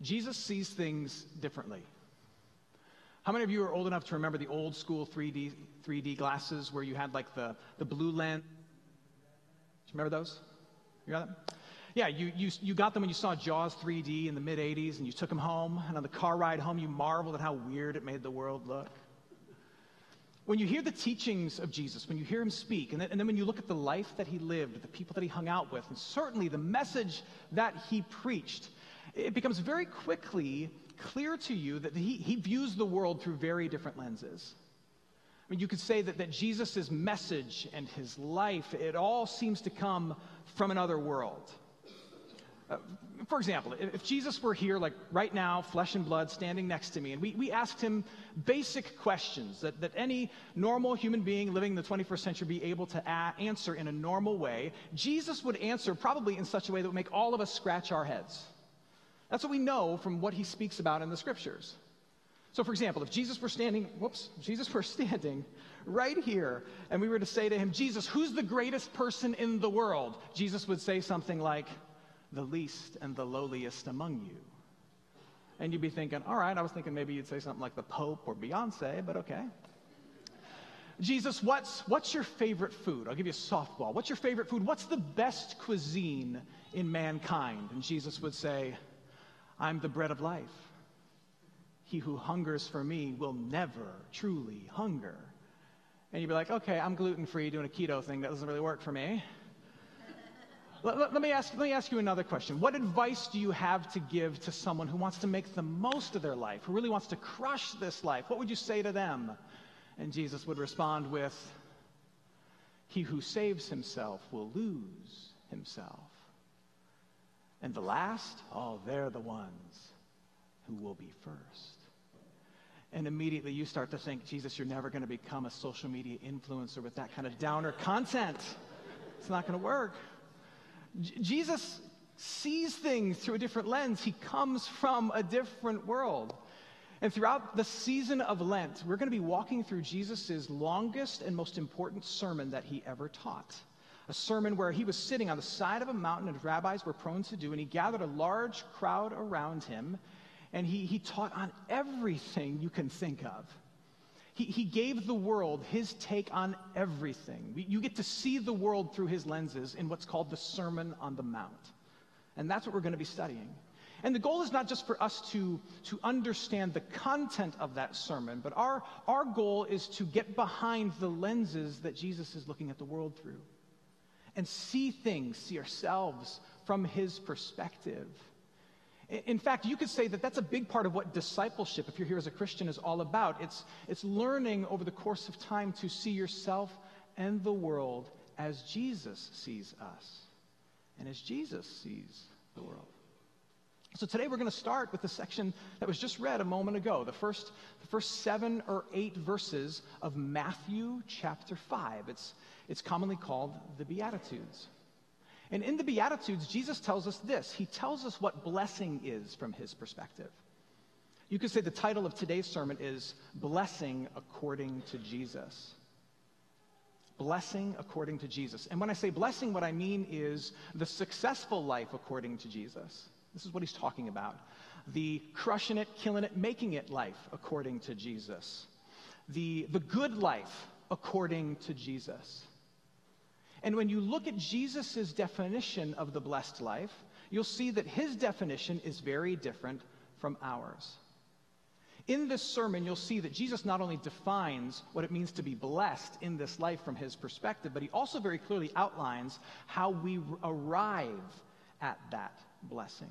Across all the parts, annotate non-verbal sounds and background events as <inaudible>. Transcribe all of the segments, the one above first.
Jesus sees things differently. How many of you are old enough to remember the old school 3D, 3D glasses where you had like the, the blue lens? Do you remember those? You got them? Yeah, you, you, you got them when you saw Jaws 3D in the mid 80s and you took them home. And on the car ride home, you marveled at how weird it made the world look. When you hear the teachings of Jesus, when you hear him speak, and then, and then when you look at the life that he lived, the people that he hung out with, and certainly the message that he preached, it becomes very quickly clear to you that he, he views the world through very different lenses. I mean, you could say that, that Jesus' message and his life, it all seems to come from another world. Uh, for example, if Jesus were here, like right now, flesh and blood, standing next to me, and we, we asked him basic questions that, that any normal human being living in the 21st century be able to a- answer in a normal way, Jesus would answer probably in such a way that would make all of us scratch our heads. That's what we know from what he speaks about in the scriptures. So, for example, if Jesus were standing, whoops, Jesus were <laughs> standing right here, and we were to say to him, Jesus, who's the greatest person in the world? Jesus would say something like, the least and the lowliest among you. And you'd be thinking, all right, I was thinking maybe you'd say something like the Pope or Beyonce, but okay. Jesus, what's, what's your favorite food? I'll give you a softball. What's your favorite food? What's the best cuisine in mankind? And Jesus would say, I'm the bread of life. He who hungers for me will never truly hunger. And you'd be like, okay, I'm gluten free, doing a keto thing. That doesn't really work for me. Let, let, let, me ask, let me ask you another question. What advice do you have to give to someone who wants to make the most of their life, who really wants to crush this life? What would you say to them? And Jesus would respond with, He who saves himself will lose himself. And the last, oh, they're the ones who will be first. And immediately you start to think, Jesus, you're never going to become a social media influencer with that kind of downer content. It's not going to work. J- Jesus sees things through a different lens. He comes from a different world. And throughout the season of Lent, we're going to be walking through Jesus' longest and most important sermon that he ever taught. A sermon where he was sitting on the side of a mountain, as rabbis were prone to do, and he gathered a large crowd around him, and he, he taught on everything you can think of. He, he gave the world his take on everything. You get to see the world through his lenses in what's called the Sermon on the Mount. And that's what we're going to be studying. And the goal is not just for us to, to understand the content of that sermon, but our, our goal is to get behind the lenses that Jesus is looking at the world through and see things, see ourselves from his perspective. In fact, you could say that that's a big part of what discipleship, if you're here as a Christian, is all about. It's, it's learning over the course of time to see yourself and the world as Jesus sees us and as Jesus sees the world. So today we're going to start with the section that was just read a moment ago, the first, the first seven or eight verses of Matthew chapter 5. It's, it's commonly called the Beatitudes. And in the Beatitudes, Jesus tells us this He tells us what blessing is from his perspective. You could say the title of today's sermon is Blessing According to Jesus. Blessing according to Jesus. And when I say blessing, what I mean is the successful life according to Jesus. This is what he's talking about. The crushing it, killing it, making it life according to Jesus. The, the good life according to Jesus. And when you look at Jesus' definition of the blessed life, you'll see that his definition is very different from ours. In this sermon, you'll see that Jesus not only defines what it means to be blessed in this life from his perspective, but he also very clearly outlines how we arrive at that blessing.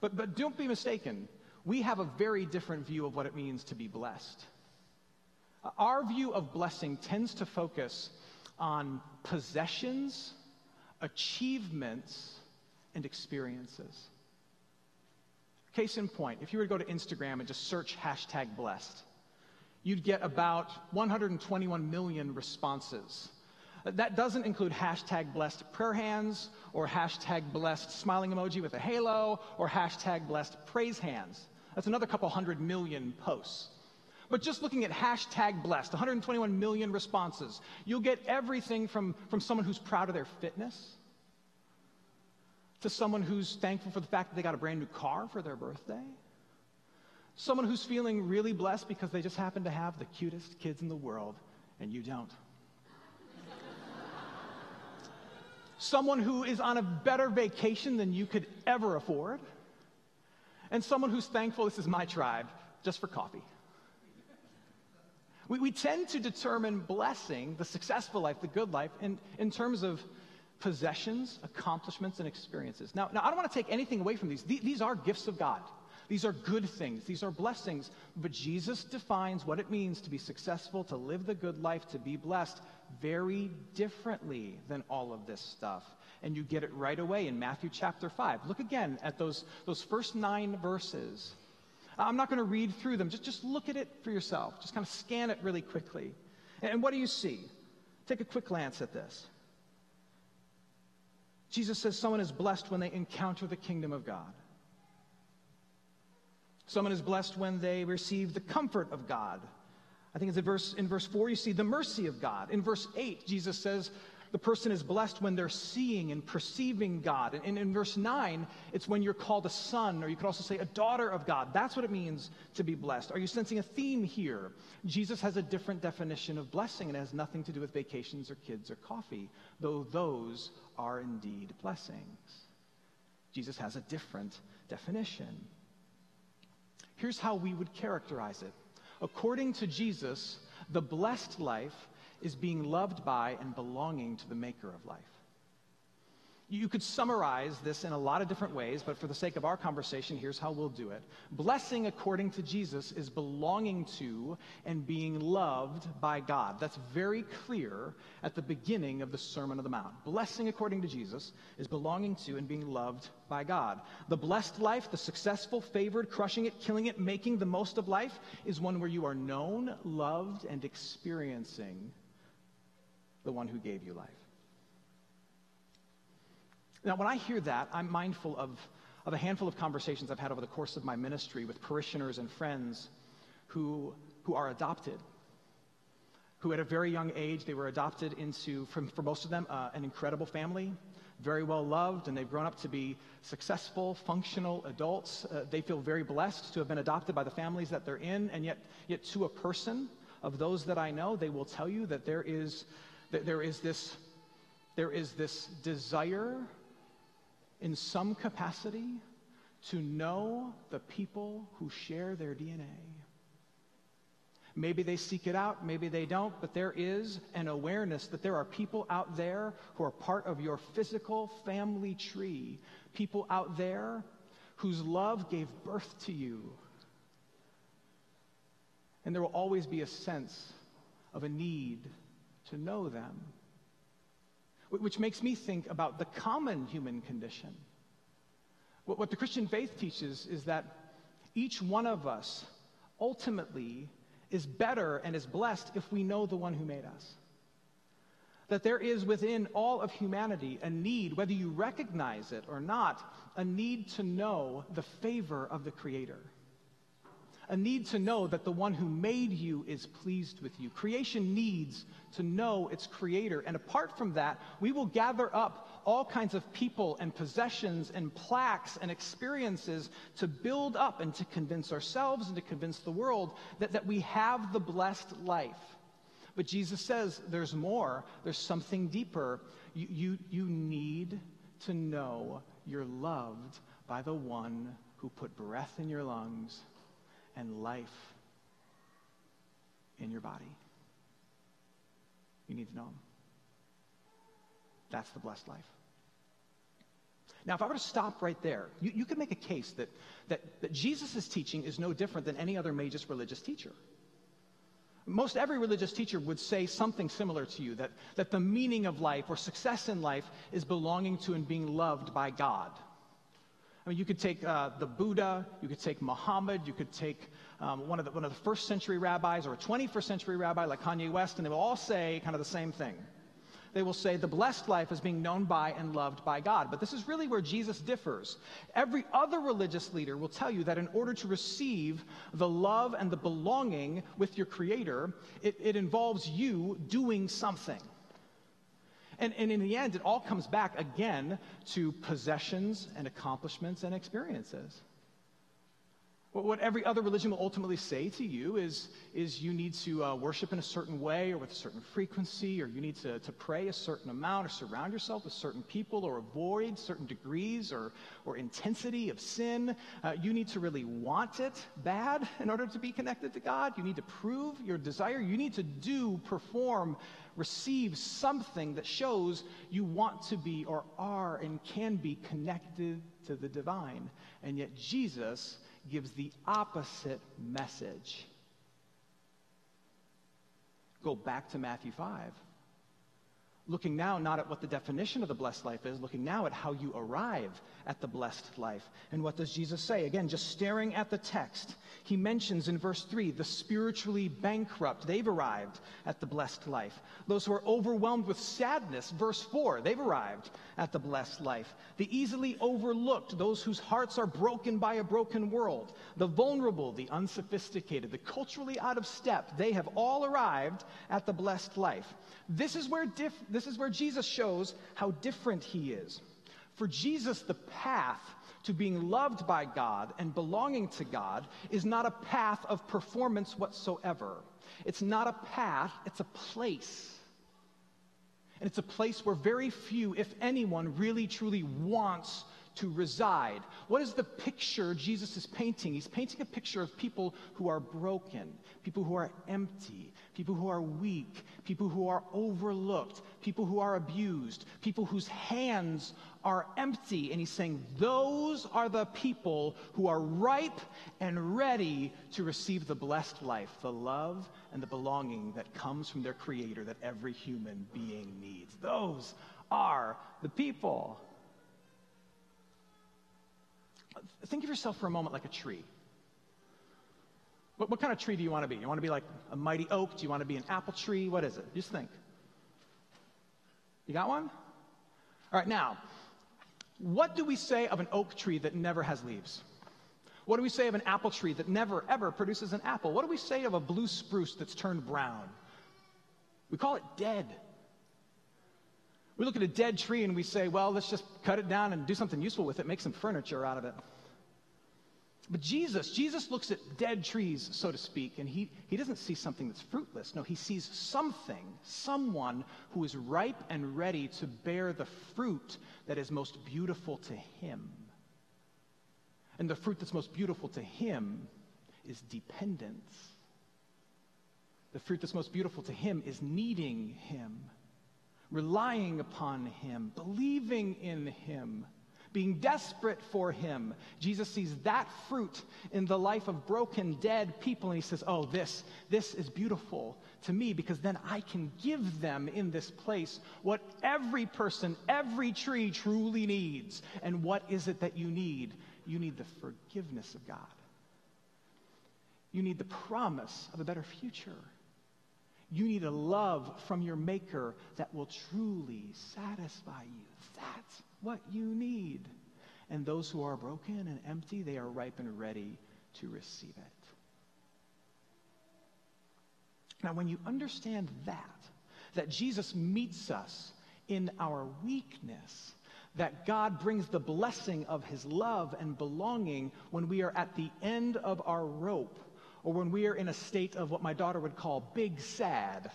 But, but don't be mistaken, we have a very different view of what it means to be blessed. Our view of blessing tends to focus on possessions, achievements, and experiences. Case in point, if you were to go to Instagram and just search hashtag blessed, you'd get about 121 million responses. That doesn't include hashtag blessed prayer hands or hashtag blessed smiling emoji with a halo or hashtag blessed praise hands. That's another couple hundred million posts. But just looking at hashtag blessed, 121 million responses, you'll get everything from, from someone who's proud of their fitness to someone who's thankful for the fact that they got a brand new car for their birthday, someone who's feeling really blessed because they just happen to have the cutest kids in the world and you don't. <laughs> someone who is on a better vacation than you could ever afford, and someone who's thankful this is my tribe just for coffee. We, we tend to determine blessing, the successful life, the good life, in, in terms of possessions, accomplishments, and experiences. Now, now I don't want to take anything away from these. these. These are gifts of God. These are good things. These are blessings. But Jesus defines what it means to be successful, to live the good life, to be blessed very differently than all of this stuff. And you get it right away in Matthew chapter 5. Look again at those, those first nine verses. I'm not going to read through them. Just, just look at it for yourself. Just kind of scan it really quickly. And what do you see? Take a quick glance at this. Jesus says someone is blessed when they encounter the kingdom of God. Someone is blessed when they receive the comfort of God. I think it's in verse, in verse 4, you see the mercy of God. In verse 8, Jesus says the person is blessed when they're seeing and perceiving God. And in verse 9, it's when you're called a son, or you could also say a daughter of God. That's what it means to be blessed. Are you sensing a theme here? Jesus has a different definition of blessing, and it has nothing to do with vacations or kids or coffee, though those are indeed blessings. Jesus has a different definition. Here's how we would characterize it. According to Jesus, the blessed life is being loved by and belonging to the maker of life. You could summarize this in a lot of different ways, but for the sake of our conversation, here's how we'll do it. Blessing, according to Jesus, is belonging to and being loved by God. That's very clear at the beginning of the Sermon on the Mount. Blessing, according to Jesus, is belonging to and being loved by God. The blessed life, the successful, favored, crushing it, killing it, making the most of life, is one where you are known, loved, and experiencing the one who gave you life. Now, when I hear that, I'm mindful of, of a handful of conversations I've had over the course of my ministry with parishioners and friends who, who are adopted, who at a very young age, they were adopted into, from, for most of them, uh, an incredible family, very well loved, and they've grown up to be successful, functional adults. Uh, they feel very blessed to have been adopted by the families that they're in, and yet, yet to a person of those that I know, they will tell you that there is, there is this, there is this desire in some capacity to know the people who share their DNA. Maybe they seek it out, maybe they don't, but there is an awareness that there are people out there who are part of your physical family tree, people out there whose love gave birth to you. And there will always be a sense of a need to know them which makes me think about the common human condition. What, the Christian faith teaches is that each one of us ultimately is better and is blessed if we know the one who made us. That there is within all of humanity a need, whether you recognize it or not, a need to know the favor of the Creator a need to know that the one who made you is pleased with you. Creation needs to know its creator. And apart from that, we will gather up all kinds of people and possessions and plaques and experiences to build up and to convince ourselves and to convince the world that, that we have the blessed life. But Jesus says there's more, there's something deeper. You, you, you need to know you're loved by the one who put breath in your lungs and life in your body. You need to know Him. That's the blessed life. Now, if I were to stop right there, you, you could make a case that, that, that Jesus' teaching is no different than any other major religious teacher. Most every religious teacher would say something similar to you that, that the meaning of life or success in life is belonging to and being loved by God. I mean, you could take uh, the Buddha, you could take Muhammad, you could take um, one, of the, one of the first century rabbis or a 21st century rabbi like Kanye West, and they will all say kind of the same thing. They will say the blessed life is being known by and loved by God. But this is really where Jesus differs. Every other religious leader will tell you that in order to receive the love and the belonging with your Creator, it, it involves you doing something. And, and in the end, it all comes back again to possessions and accomplishments and experiences. What every other religion will ultimately say to you is, is you need to uh, worship in a certain way or with a certain frequency, or you need to, to pray a certain amount or surround yourself with certain people or avoid certain degrees or, or intensity of sin. Uh, you need to really want it bad in order to be connected to God. You need to prove your desire. You need to do, perform, receive something that shows you want to be or are and can be connected to the divine. And yet, Jesus gives the opposite message. Go back to Matthew 5. Looking now not at what the definition of the blessed life is, looking now at how you arrive at the blessed life. And what does Jesus say? Again, just staring at the text, he mentions in verse 3 the spiritually bankrupt, they've arrived at the blessed life. Those who are overwhelmed with sadness, verse 4, they've arrived at the blessed life. The easily overlooked, those whose hearts are broken by a broken world. The vulnerable, the unsophisticated, the culturally out of step, they have all arrived at the blessed life. This is where, diff- this is where Jesus shows how different he is. For Jesus, the path to being loved by God and belonging to God is not a path of performance whatsoever. It's not a path, it's a place. And it's a place where very few, if anyone, really truly wants to reside. What is the picture Jesus is painting? He's painting a picture of people who are broken, people who are empty, people who are weak, people who are overlooked, people who are abused, people whose hands are empty. And he's saying, Those are the people who are ripe and ready to receive the blessed life, the love and the belonging that comes from their Creator that every human being needs. Those are the people. Think of yourself for a moment like a tree. What, what kind of tree do you want to be? You want to be like a mighty oak? Do you want to be an apple tree? What is it? Just think. You got one? All right, now, what do we say of an oak tree that never has leaves? What do we say of an apple tree that never, ever produces an apple? What do we say of a blue spruce that's turned brown? We call it dead. We look at a dead tree and we say, well, let's just cut it down and do something useful with it, make some furniture out of it. But Jesus, Jesus looks at dead trees, so to speak, and he, he doesn't see something that's fruitless. No, he sees something, someone who is ripe and ready to bear the fruit that is most beautiful to him. And the fruit that's most beautiful to him is dependence. The fruit that's most beautiful to him is needing him relying upon Him, believing in Him, being desperate for Him. Jesus sees that fruit in the life of broken, dead people, and He says, Oh, this, this is beautiful to me because then I can give them in this place what every person, every tree truly needs. And what is it that you need? You need the forgiveness of God. You need the promise of a better future. You need a love from your Maker that will truly satisfy you. That's what you need. And those who are broken and empty, they are ripe and ready to receive it. Now, when you understand that, that Jesus meets us in our weakness, that God brings the blessing of his love and belonging when we are at the end of our rope, or when we are in a state of what my daughter would call big sad,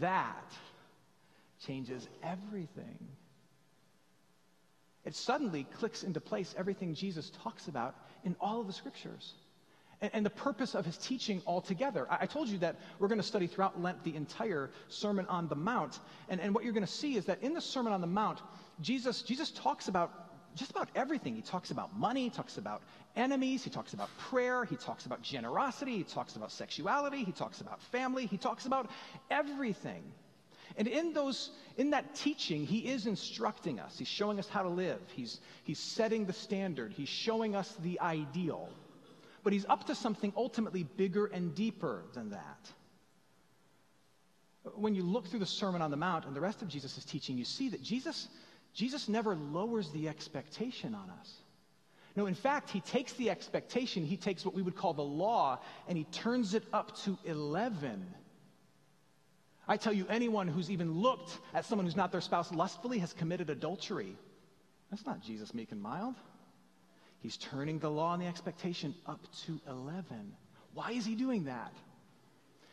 that changes everything. It suddenly clicks into place everything Jesus talks about in all of the scriptures. And, and the purpose of his teaching altogether. I, I told you that we're going to study throughout Lent the entire Sermon on the Mount. And, and what you're going to see is that in the Sermon on the Mount, Jesus, Jesus talks about just about everything. He talks about money, he talks about enemies, he talks about prayer, he talks about generosity, he talks about sexuality, he talks about family, he talks about everything. And in those in that teaching, he is instructing us. He's showing us how to live. He's he's setting the standard. He's showing us the ideal. But he's up to something ultimately bigger and deeper than that. When you look through the Sermon on the Mount and the rest of Jesus' teaching, you see that Jesus Jesus never lowers the expectation on us. No, in fact, he takes the expectation, he takes what we would call the law, and he turns it up to 11. I tell you, anyone who's even looked at someone who's not their spouse lustfully has committed adultery. That's not Jesus meek and mild. He's turning the law and the expectation up to 11. Why is he doing that?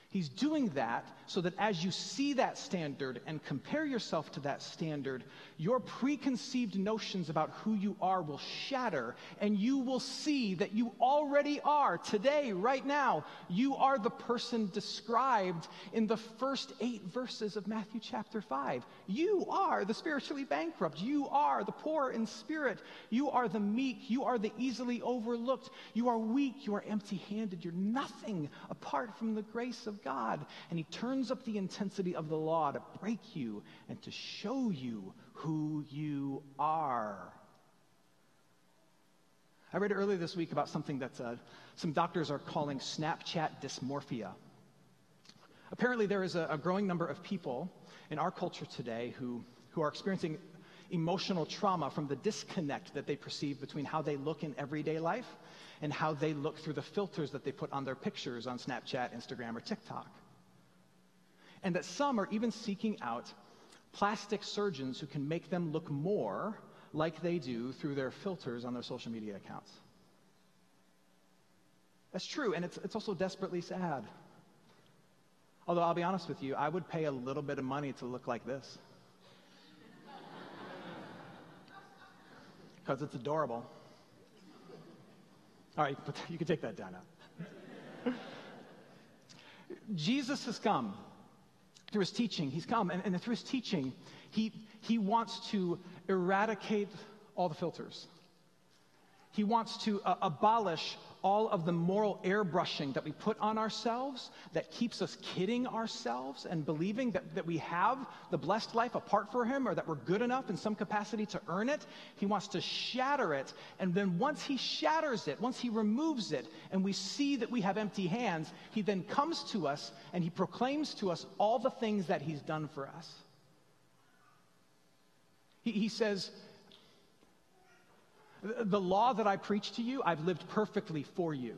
He's doing that so that as you see that standard and compare yourself to that standard, your preconceived notions about who you are will shatter, and you will see that you already are today, right now. You are the person described in the first eight verses of Matthew chapter 5. You are the spiritually bankrupt. You are the poor in spirit. You are the meek. You are the easily overlooked. You are weak. You are empty handed. You're nothing apart from the grace of God. And He turns up the intensity of the law to break you and to show you who you are. I read earlier this week about something that uh, some doctors are calling Snapchat dysmorphia. Apparently, there is a, a growing number of people in our culture today who, who are experiencing emotional trauma from the disconnect that they perceive between how they look in everyday life and how they look through the filters that they put on their pictures on Snapchat, Instagram, or TikTok. And that some are even seeking out plastic surgeons who can make them look more like they do through their filters on their social media accounts. That's true, and it's, it's also desperately sad. Although I'll be honest with you, I would pay a little bit of money to look like this. Because it's adorable. All right, but <laughs> you can take that down now. Jesus has come through his teaching. He's come, and, and through his teaching, he, he wants to eradicate all the filters. He wants to uh, abolish all of the moral airbrushing that we put on ourselves that keeps us kidding ourselves and believing that, that we have the blessed life apart from Him or that we're good enough in some capacity to earn it. He wants to shatter it. And then once He shatters it, once He removes it, and we see that we have empty hands, He then comes to us and He proclaims to us all the things that He's done for us. He, he says, the law that I preach to you, I've lived perfectly for you.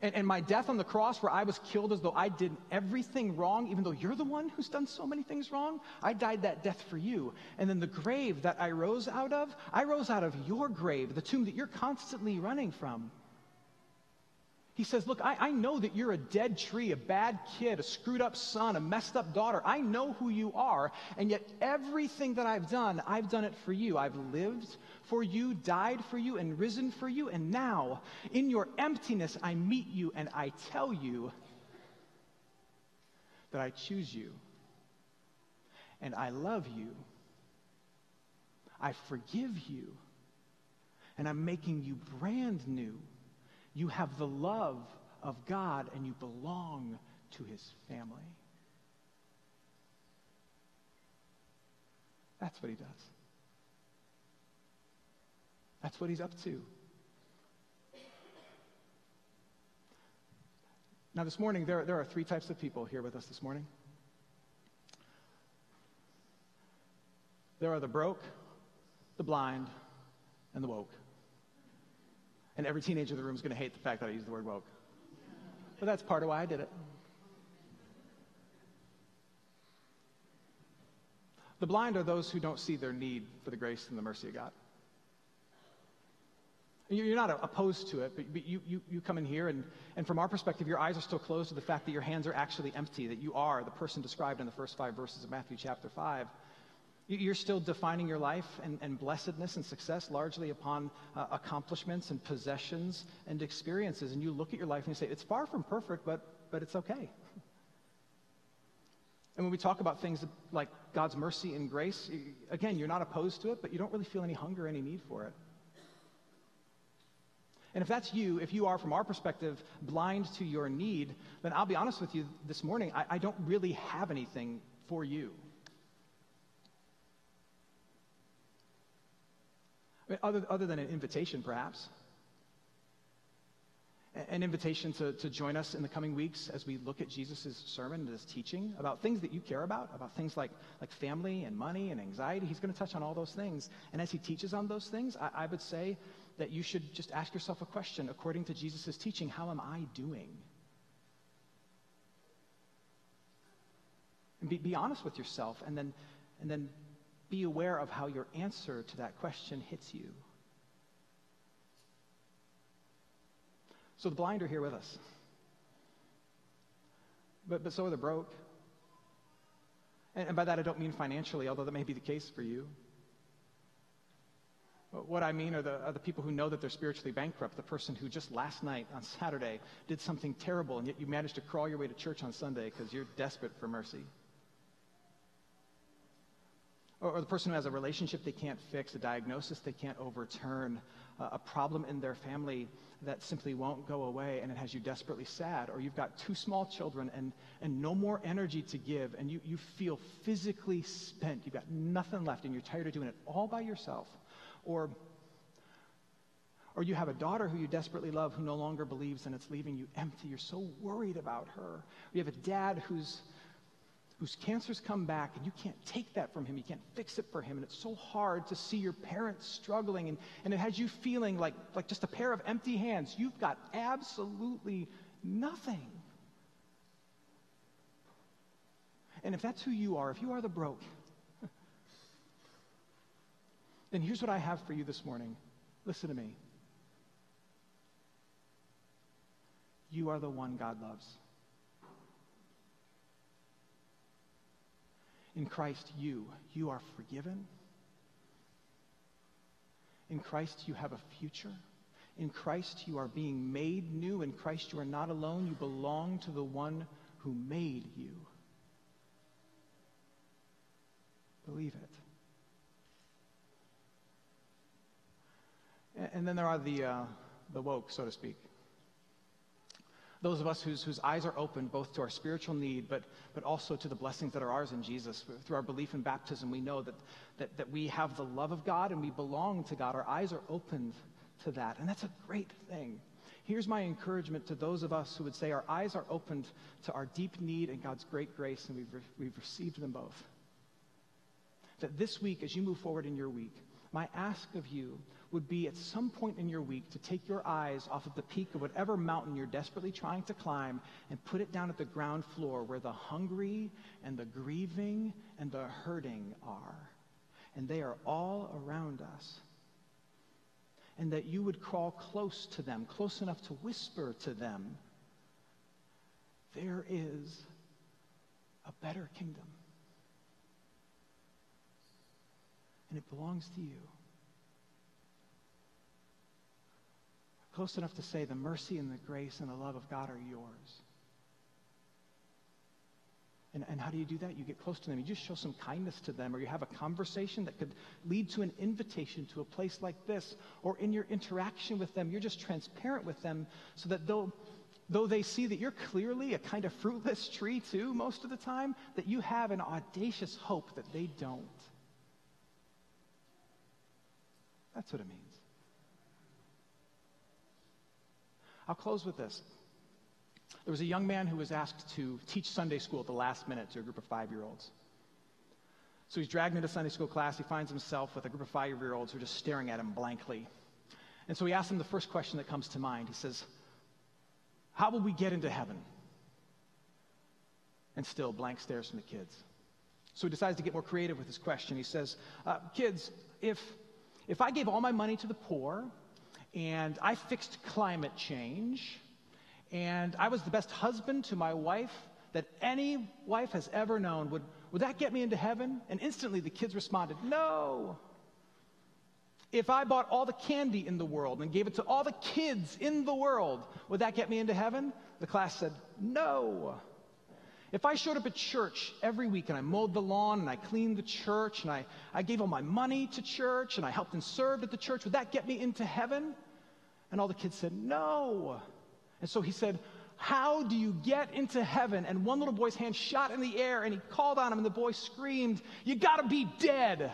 And, and, my death on the cross, where I was killed as though I did everything wrong, even though you're the one who's done so many things wrong, I died that death for you. And then the grave that I rose out of, I rose out of your grave, the tomb that you're constantly running from. He says, Look, I, I, know that you're a dead tree, a bad kid, a screwed up son, a messed up daughter. I know who you are. And yet, everything that I've done, I've done it for you. I've lived for you, died for you, and risen for you. And now, in your emptiness, I meet you and I tell you that I choose you. And I love you. I forgive you. And I'm making you brand new. You have the love of God and you belong to his family. That's what he does. That's what he's up to. Now, this morning, there, there are three types of people here with us this morning. There are the broke, the blind, and the woke. And every teenager in the room is going to hate the fact that I used the word woke. But that's part of why I did it. The blind are those who don't see their need for the grace and the mercy of God. You're not opposed to it, but you, you, you come in here, and, and from our perspective, your eyes are still closed to the fact that your hands are actually empty, that you are the person described in the first five verses of Matthew chapter 5. You're still defining your life and, and blessedness and success largely upon uh, accomplishments and possessions and experiences. And you look at your life and you say, it's far from perfect, but, but it's okay. <laughs> And when we talk about things like God's mercy and grace, again, you're not opposed to it, but you don't really feel any hunger, any need for it. And if that's you, if you are, from our perspective, blind to your need, then I'll be honest with you this morning, I, I don't really have anything for you. Other, other than an invitation, perhaps. An invitation to, to join us in the coming weeks as we look at Jesus' sermon and his teaching about things that you care about, about things like, like family and money and anxiety. He's going to touch on all those things. And as he teaches on those things, I, I would say that you should just ask yourself a question according to Jesus' teaching how am I doing? And be, be honest with yourself and then, and then be aware of how your answer to that question hits you. So the blind are here with us. But, but so are the broke. And, and by that I don't mean financially, although that may be the case for you. But What I mean are the, are the people who know that they're spiritually bankrupt, the person who just last night on Saturday did something terrible, and yet you managed to crawl your way to church on Sunday because you're desperate for mercy. Or, the person who has a relationship they can't fix, a diagnosis they can't overturn, uh, a problem in their family that simply won't go away and it has you desperately sad. Or you've got two small children and, and no more energy to give, and you, you feel physically spent. You've got nothing left, and you're tired of doing it all by yourself. Or, or you have a daughter who you desperately love who no longer believes and it's leaving you empty. You're so worried about her. Or you have a dad who's, whose cancer's come back and you can't take that from him. You can't fix it for him. And it's so hard to see your parents struggling and, and it has you feeling like, like just a pair of empty hands. You've got absolutely nothing. And if that's who you are, if you are the broke, <laughs> then here's what I have for you this morning. Listen to me. You are the one God loves. In Christ, you, you are forgiven. In Christ, you have a future. In Christ, you are being made new. In Christ, you are not alone. You belong to the one who made you. Believe it. And then there are the, uh, the woke, so to speak. Those of us whose, whose eyes are open both to our spiritual need, but, but also to the blessings that are ours in Jesus. Through our belief in baptism, we know that, that, that we have the love of God and we belong to God. Our eyes are opened to that, and that's a great thing. Here's my encouragement to those of us who would say our eyes are opened to our deep need and God's great grace, and we've, re- we've received them both. That this week, as you move forward in your week, my ask of you would be at some point in your week to take your eyes off of the peak of whatever mountain you're desperately trying to climb and put it down at the ground floor where the hungry and the grieving and the hurting are. And they are all around us. And that you would crawl close to them, close enough to whisper to them, there is a better kingdom. And it belongs to you. close enough to say the mercy and the grace and the love of God are yours. And, and how do you do that? You get close to them. You just show some kindness to them, or you have a conversation that could lead to an invitation to a place like this. Or in your interaction with them, you're just transparent with them so that though, though they see that you're clearly a kind of fruitless tree too, most of the time, that you have an audacious hope that they don't. That's what it means. I'll close with this. There was a young man who was asked to teach Sunday school at the last minute to a group of five year olds. So he's dragged into Sunday school class. He finds himself with a group of five year olds who are just staring at him blankly. And so he asks them the first question that comes to mind. He says, How will we get into heaven? And still, blank stares from the kids. So he decides to get more creative with his question. He says, uh, Kids, if, if I gave all my money to the poor and I fixed climate change, and I was the best husband to my wife that any wife has ever known. Would, would that get me into heaven? And instantly the kids responded, No. If I bought all the candy in the world and gave it to all the kids in the world, would that get me into heaven? The class said, No. If I showed up at church every week and I mowed the lawn and I cleaned the church and I, I gave all my money to church and I helped and served at the church, would that get me into heaven? And all the kids said, No. And so he said, How do you get into heaven? And one little boy's hand shot in the air and he called on him, and the boy screamed, You gotta be dead.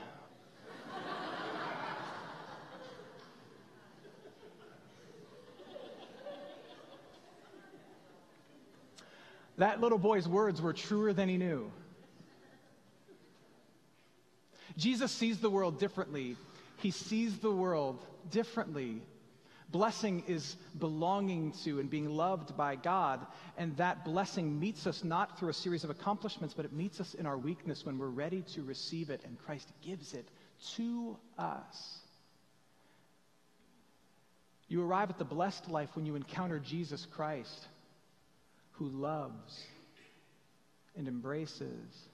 That little boy's words were truer than he knew. Jesus sees the world differently. He sees the world differently Blessing is belonging to and being loved by God, and that blessing meets us not through a series of accomplishments, but it meets us in our weakness when we're ready to receive it, and Christ gives it to us. You arrive at the blessed life when you encounter Jesus Christ, who loves and embraces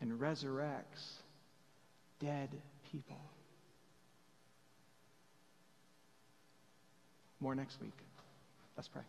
and resurrects dead people. More next week. Let's pray.